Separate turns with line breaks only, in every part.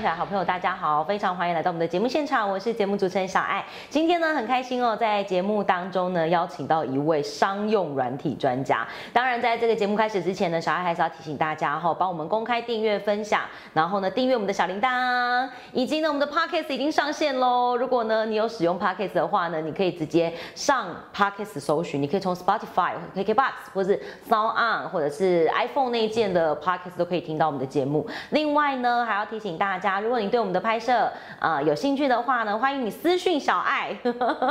起来，好朋友大家好，非常欢迎来到我们的节目现场，我是节目主持人小爱。今天呢很开心哦，在节目当中呢邀请到一位商用软体专家。当然，在这个节目开始之前呢，小爱还是要提醒大家哈，帮我们公开订阅、分享，然后呢订阅我们的小铃铛，以及呢我们的 Podcast 已经上线喽。如果呢你有使用 Podcast 的话呢，你可以直接上 Podcast 搜寻，你可以从 Spotify、KKBox 或是 Sound On 或者是 iPhone 那一件的 Podcast 都可以听到我们的节目。另外呢，还要提醒大家，如果你对我们的拍摄啊有兴趣的话呢，欢迎你私讯小爱，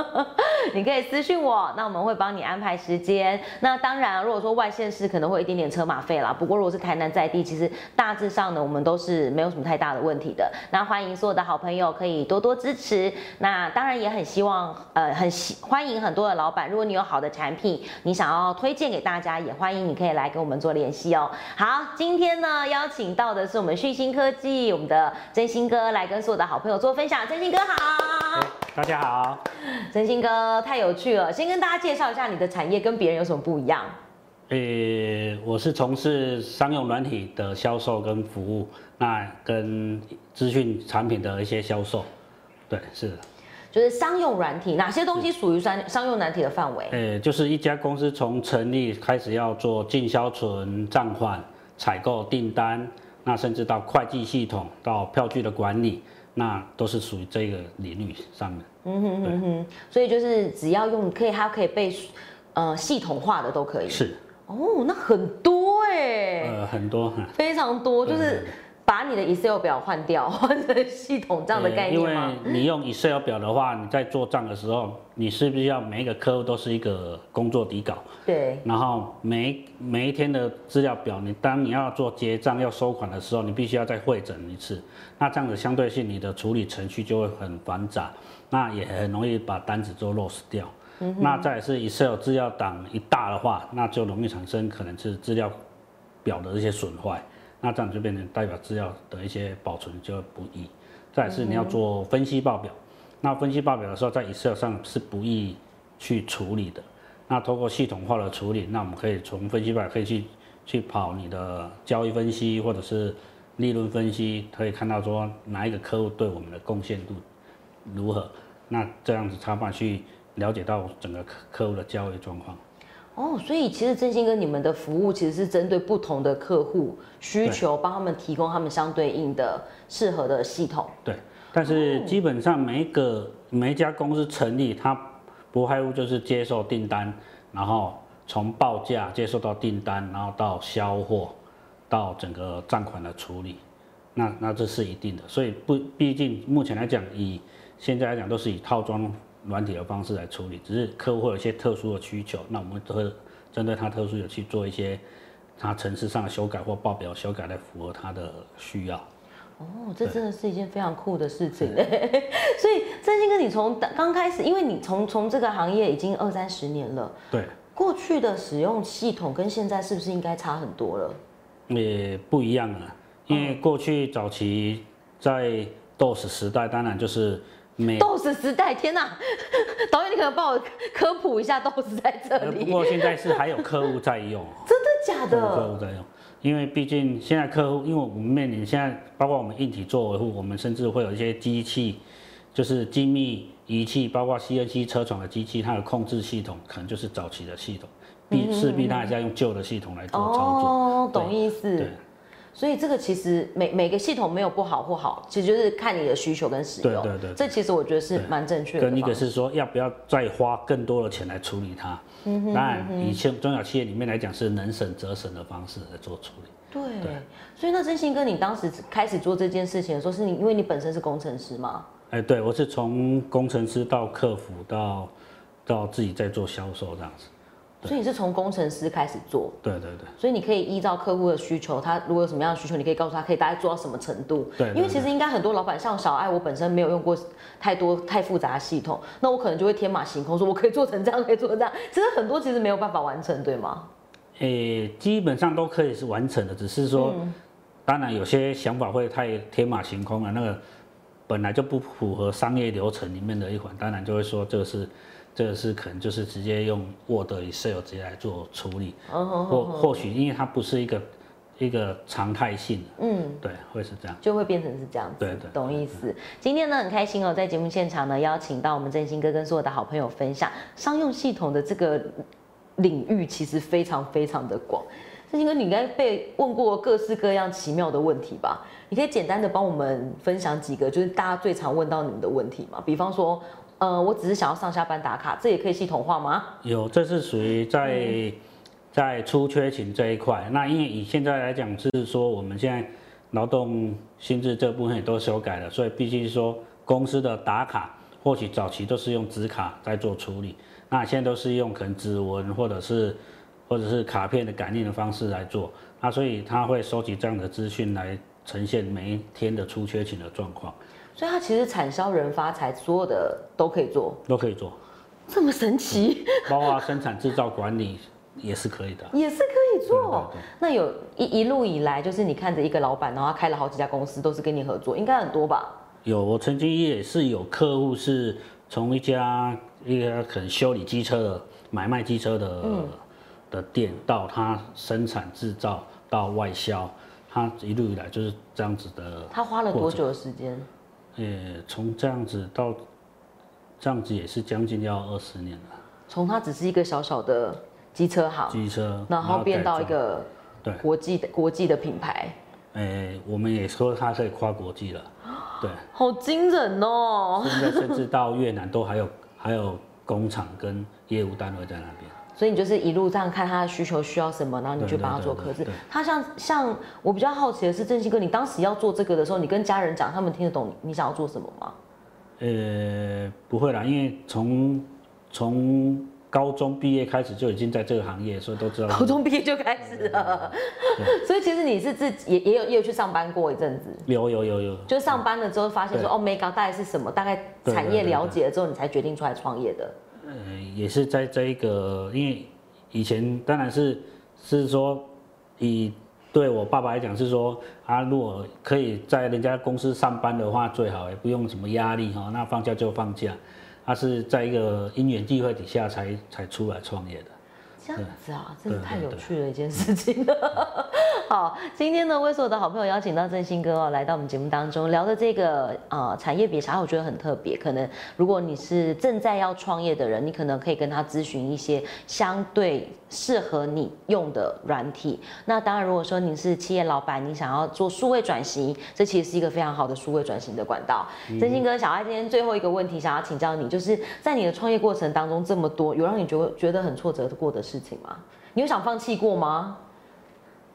你可以私讯我，那我们会帮你安排时间。那当然，如果说外县市可能会有一点点车马费啦，不过如果是台南在地，其实大致上呢，我们都是没有什么太大的问题的。那欢迎所有的好朋友可以多多支持。那当然也很希望，呃，很喜欢迎很多的老板，如果你有好的产品，你想要推荐给大家，也欢迎你可以来跟我们做联系哦。好，今天呢邀请到的是我们讯星科技，我们的真心哥来跟所有的好朋友做分享。真心哥好，
大家好，
真心哥太有趣了。先跟大家介绍一下你的产业跟别人有什么不一样。
呃，我是从事商用软体的销售跟服务，那跟资讯产品的一些销售，对，是的。
就是商用软体，哪些东西属于商商用软体的范围？
呃，就是一家公司从成立开始要做进销存账款、采购订单，那甚至到会计系统、到票据的管理，那都是属于这个领域上面。嗯哼
哼哼，所以就是只要用可以，它可以被呃系统化的都可以。
是。
哦，那很多哎。
呃，很多，
非常多，就是。把你的 Excel 表换掉，换成系统这样的概念
吗？因为你用 Excel 表的话，你在做账的时候，你是不是要每一个客户都是一个工作底稿？
对。
然后每每一天的资料表，你当你要做结账、要收款的时候，你必须要再会诊一次。那这样子相对性，你的处理程序就会很繁杂，那也很容易把单子做 loss 掉。嗯。那再是 Excel 资料档一大的话，那就容易产生可能是资料表的一些损坏。那这样就变成代表资料的一些保存就不易。再是你要做分析报表，那分析报表的时候在 Excel 上是不易去处理的。那通过系统化的处理，那我们可以从分析报表可以去去跑你的交易分析或者是利润分析，可以看到说哪一个客户对我们的贡献度如何。那这样子插办去了解到整个客客户的交易状况。
哦，所以其实真心跟，你们的服务其实是针对不同的客户需求，帮他们提供他们相对应的适合的系统。
对，但是基本上每一个每一家公司成立，它不外乎就是接受订单，然后从报价接受到订单，然后到销货，到整个账款的处理，那那这是一定的。所以不，毕竟目前来讲，以现在来讲都是以套装。软体的方式来处理，只是客户会有一些特殊的需求，那我们都会针对他特殊的去做一些他程式上的修改或报表修改来符合他的需要。
哦，这真的是一件非常酷的事情 所以真心哥，你从刚开始，因为你从从这个行业已经二三十年了，
对，
过去的使用系统跟现在是不是应该差很多了？
也不一样了，因为过去早期在 DOS 时代，当然就是。
DOS 时代，天哪！导演，你可能帮我科普一下 DOS 在这里。
不过现在是还有客户在用，
真的假的？
客户在用，因为毕竟现在客户，因为我们面临现在，包括我们硬体做维护，我们甚至会有一些机器，就是精密仪器，包括 CNC 车床的机器，它的控制系统可能就是早期的系统，必势必它还是要用旧的系统来做操作。
哦，懂意思。对。所以这个其实每每个系统没有不好或好，其实就是看你的需求跟使用。
对对对。
这其实我觉得是蛮正确的。
跟一个是说要不要再花更多的钱来处理它。嗯哼。当然，以前中小企业里面来讲是能省则省的方式来做处理。
对。所以那真心哥，你当时开始做这件事情的时候，是你因为你本身是工程师吗？
哎，对，我是从工程师到客服到到自己在做销售这样子。
所以你是从工程师开始做，
对对对。
所以你可以依照客户的需求，他如果有什么样的需求，你可以告诉他可以大概做到什么程度。
对。
因为其实应该很多老板像小爱，我本身没有用过太多太复杂的系统，那我可能就会天马行空说，我可以做成这样，可以做成这样。其实很多其实没有办法完成，对吗？
诶，基本上都可以是完成的，只是说，当然有些想法会太天马行空了，那个本来就不符合商业流程里面的一环，当然就会说这个是。这个是可能就是直接用 Word、Excel 直接来做处理，或或许因为它不是一个一个常态性，嗯，对，会是这样，
就会变成是这样子，
对对，
懂意思。今天呢很开心哦，在节目现场呢邀请到我们振兴哥跟所有的好朋友分享商用系统的这个领域，其实非常非常的广。振兴哥，你应该被问过各式各样奇妙的问题吧？你可以简单的帮我们分享几个，就是大家最常问到你们的问题嘛？比方说，呃，我只是想要上下班打卡，这也可以系统化吗？
有，这是属于在。在出缺勤这一块，那因为以现在来讲是说，我们现在劳动薪资这部分也都修改了，所以必须说公司的打卡，或许早期都是用纸卡在做处理，那现在都是用可能指纹或者是或者是卡片的感应的方式来做，那所以他会收集这样的资讯来呈现每一天的出缺勤的状况。
所以它其实产销人发财，所有的都可以做，
都可以做，
这么神奇，
包括生产制造管理。也是可以的，
也是可以做。那有一一路以来，就是你看着一个老板，然后他开了好几家公司，都是跟你合作，应该很多吧？
有，我曾经也是有客户是从一家一个可能修理机车的、买卖机车的的店，到他生产制造到外销，他一路以来就是这样子的。
他花了多久的时间？
呃，从这样子到这样子也是将近要二十年了。
从它只是一个小小的。机车行，
机车，
然后变到一个对国际的国际的品牌。
诶，我们也说它可以跨国际了，对，
好惊人哦！
现在甚至到越南都还有还有工厂跟业务单位在那边。
所以你就是一路这样看他的需求需要什么，然后你去帮他做克制。他像像我比较好奇的是，振兴哥，你当时要做这个的时候，你跟家人讲，他们听得懂你想要做什么吗？
呃，不会啦，因为从从。高中毕业开始就已经在这个行业，所以都知道。
高中毕业就开始了，所以其实你是自己也也有也有去上班过一阵子。
有有有有。
就上班了之后发现说，哦，Mega 大概是什么？大概产业了解了之后，你才决定出来创业的。
呃，也是在这一个，因为以前当然是是说，以对我爸爸来讲是说，啊，如果可以在人家公司上班的话最好，也不用什么压力哈，那放假就放假。他是在一个因缘际会底下才才出来创业的，
这样子啊，真的太有趣了一件事情了。好，今天呢，为所有的好朋友邀请到振兴哥哦，来到我们节目当中聊的这个呃产业比啥，我觉得很特别。可能如果你是正在要创业的人，你可能可以跟他咨询一些相对。适合你用的软体。那当然，如果说你是企业老板，你想要做数位转型，这其实是一个非常好的数位转型的管道。真心哥，小爱今天最后一个问题想要请教你，就是在你的创业过程当中这么多，有让你觉得觉得很挫折过的事情吗？你有想放弃过吗？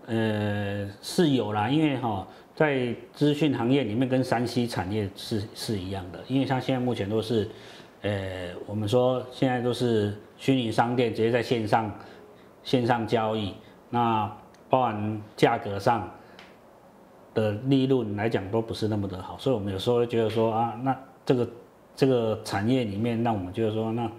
呃，是有啦，因为哈，在资讯行业里面跟山西产业是是一样的，因为像现在目前都是，呃，我们说现在都是虚拟商店，直接在线上。线上交易，那包含价格上的利润来讲都不是那么的好，所以我们有时候会觉得说啊，那这个这个产业里面，那我们觉得说，那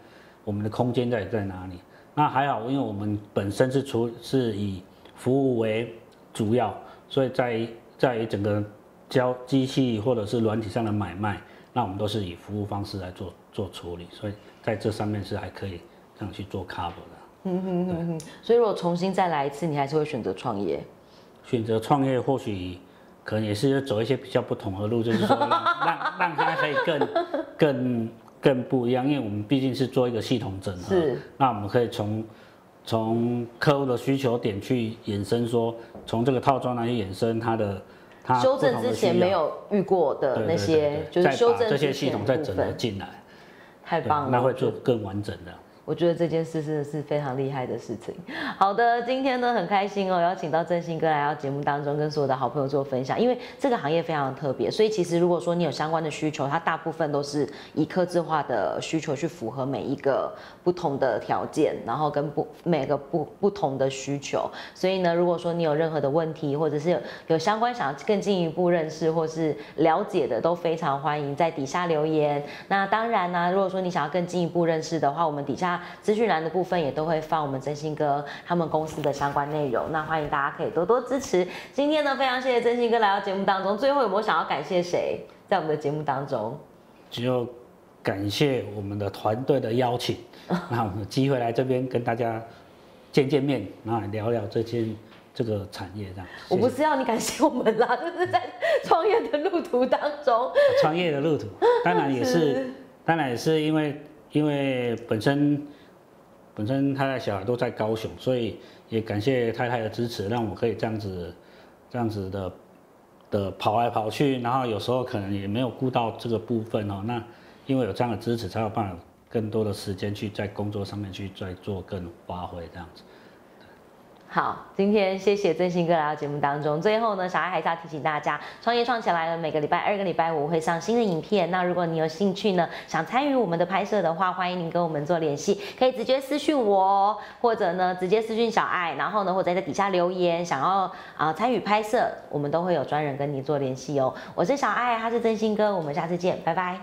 我们的空间在在哪里？那还好，因为我们本身是出是以服务为主要，所以在在于整个交机器或者是软体上的买卖，那我们都是以服务方式来做做处理，所以在这上面是还可以这样去做 cover 的。嗯哼
哼哼，所以如果重新再来一次，你还是会选择创业？
选择创业，或许可能也是走一些比较不同的路，就是说让让它可以更更更不一样，因为我们毕竟是做一个系统整合，
是。
那我们可以从从客户的需求点去衍生，说从这个套装来衍生它的它
修正之前没有遇过的那些，就是修正
这些系统再整合进来，
太棒了，
那会做更完整的。
我觉得这件事真的是非常厉害的事情。好的，今天呢很开心哦，邀请到振兴哥来到节目当中，跟所有的好朋友做分享。因为这个行业非常特别，所以其实如果说你有相关的需求，它大部分都是以客制化的需求去符合每一个不同的条件，然后跟不每个不不同的需求。所以呢，如果说你有任何的问题，或者是有有相关想要更进一步认识或是了解的，都非常欢迎在底下留言。那当然呢，如果说你想要更进一步认识的话，我们底下。资讯栏的部分也都会放我们真心哥他们公司的相关内容，那欢迎大家可以多多支持。今天呢，非常谢谢真心哥来到节目当中。最后有没有想要感谢谁在我们的节目当中？
只有感谢我们的团队的邀请，那我们有机会来这边跟大家见见面，然后聊聊这件这个产业这样。
我不是要你感谢我们啦，就是在创业的路途当中，
创业的路途，当然也是，当然也是因为因为本身本身太太小孩都在高雄，所以也感谢太太的支持，让我可以这样子这样子的的跑来跑去，然后有时候可能也没有顾到这个部分哦。那因为有这样的支持，才有办法更多的时间去在工作上面去再做更发挥这样子。
好，今天谢谢真心哥来到节目当中。最后呢，小爱还是要提醒大家，创业创起来了，每个礼拜二、个礼拜五会上新的影片。那如果你有兴趣呢，想参与我们的拍摄的话，欢迎您跟我们做联系，可以直接私讯我，或者呢直接私讯小爱，然后呢或者在底下留言，想要啊参与拍摄，我们都会有专人跟你做联系哦。我是小爱，他是真心哥，我们下次见，拜拜。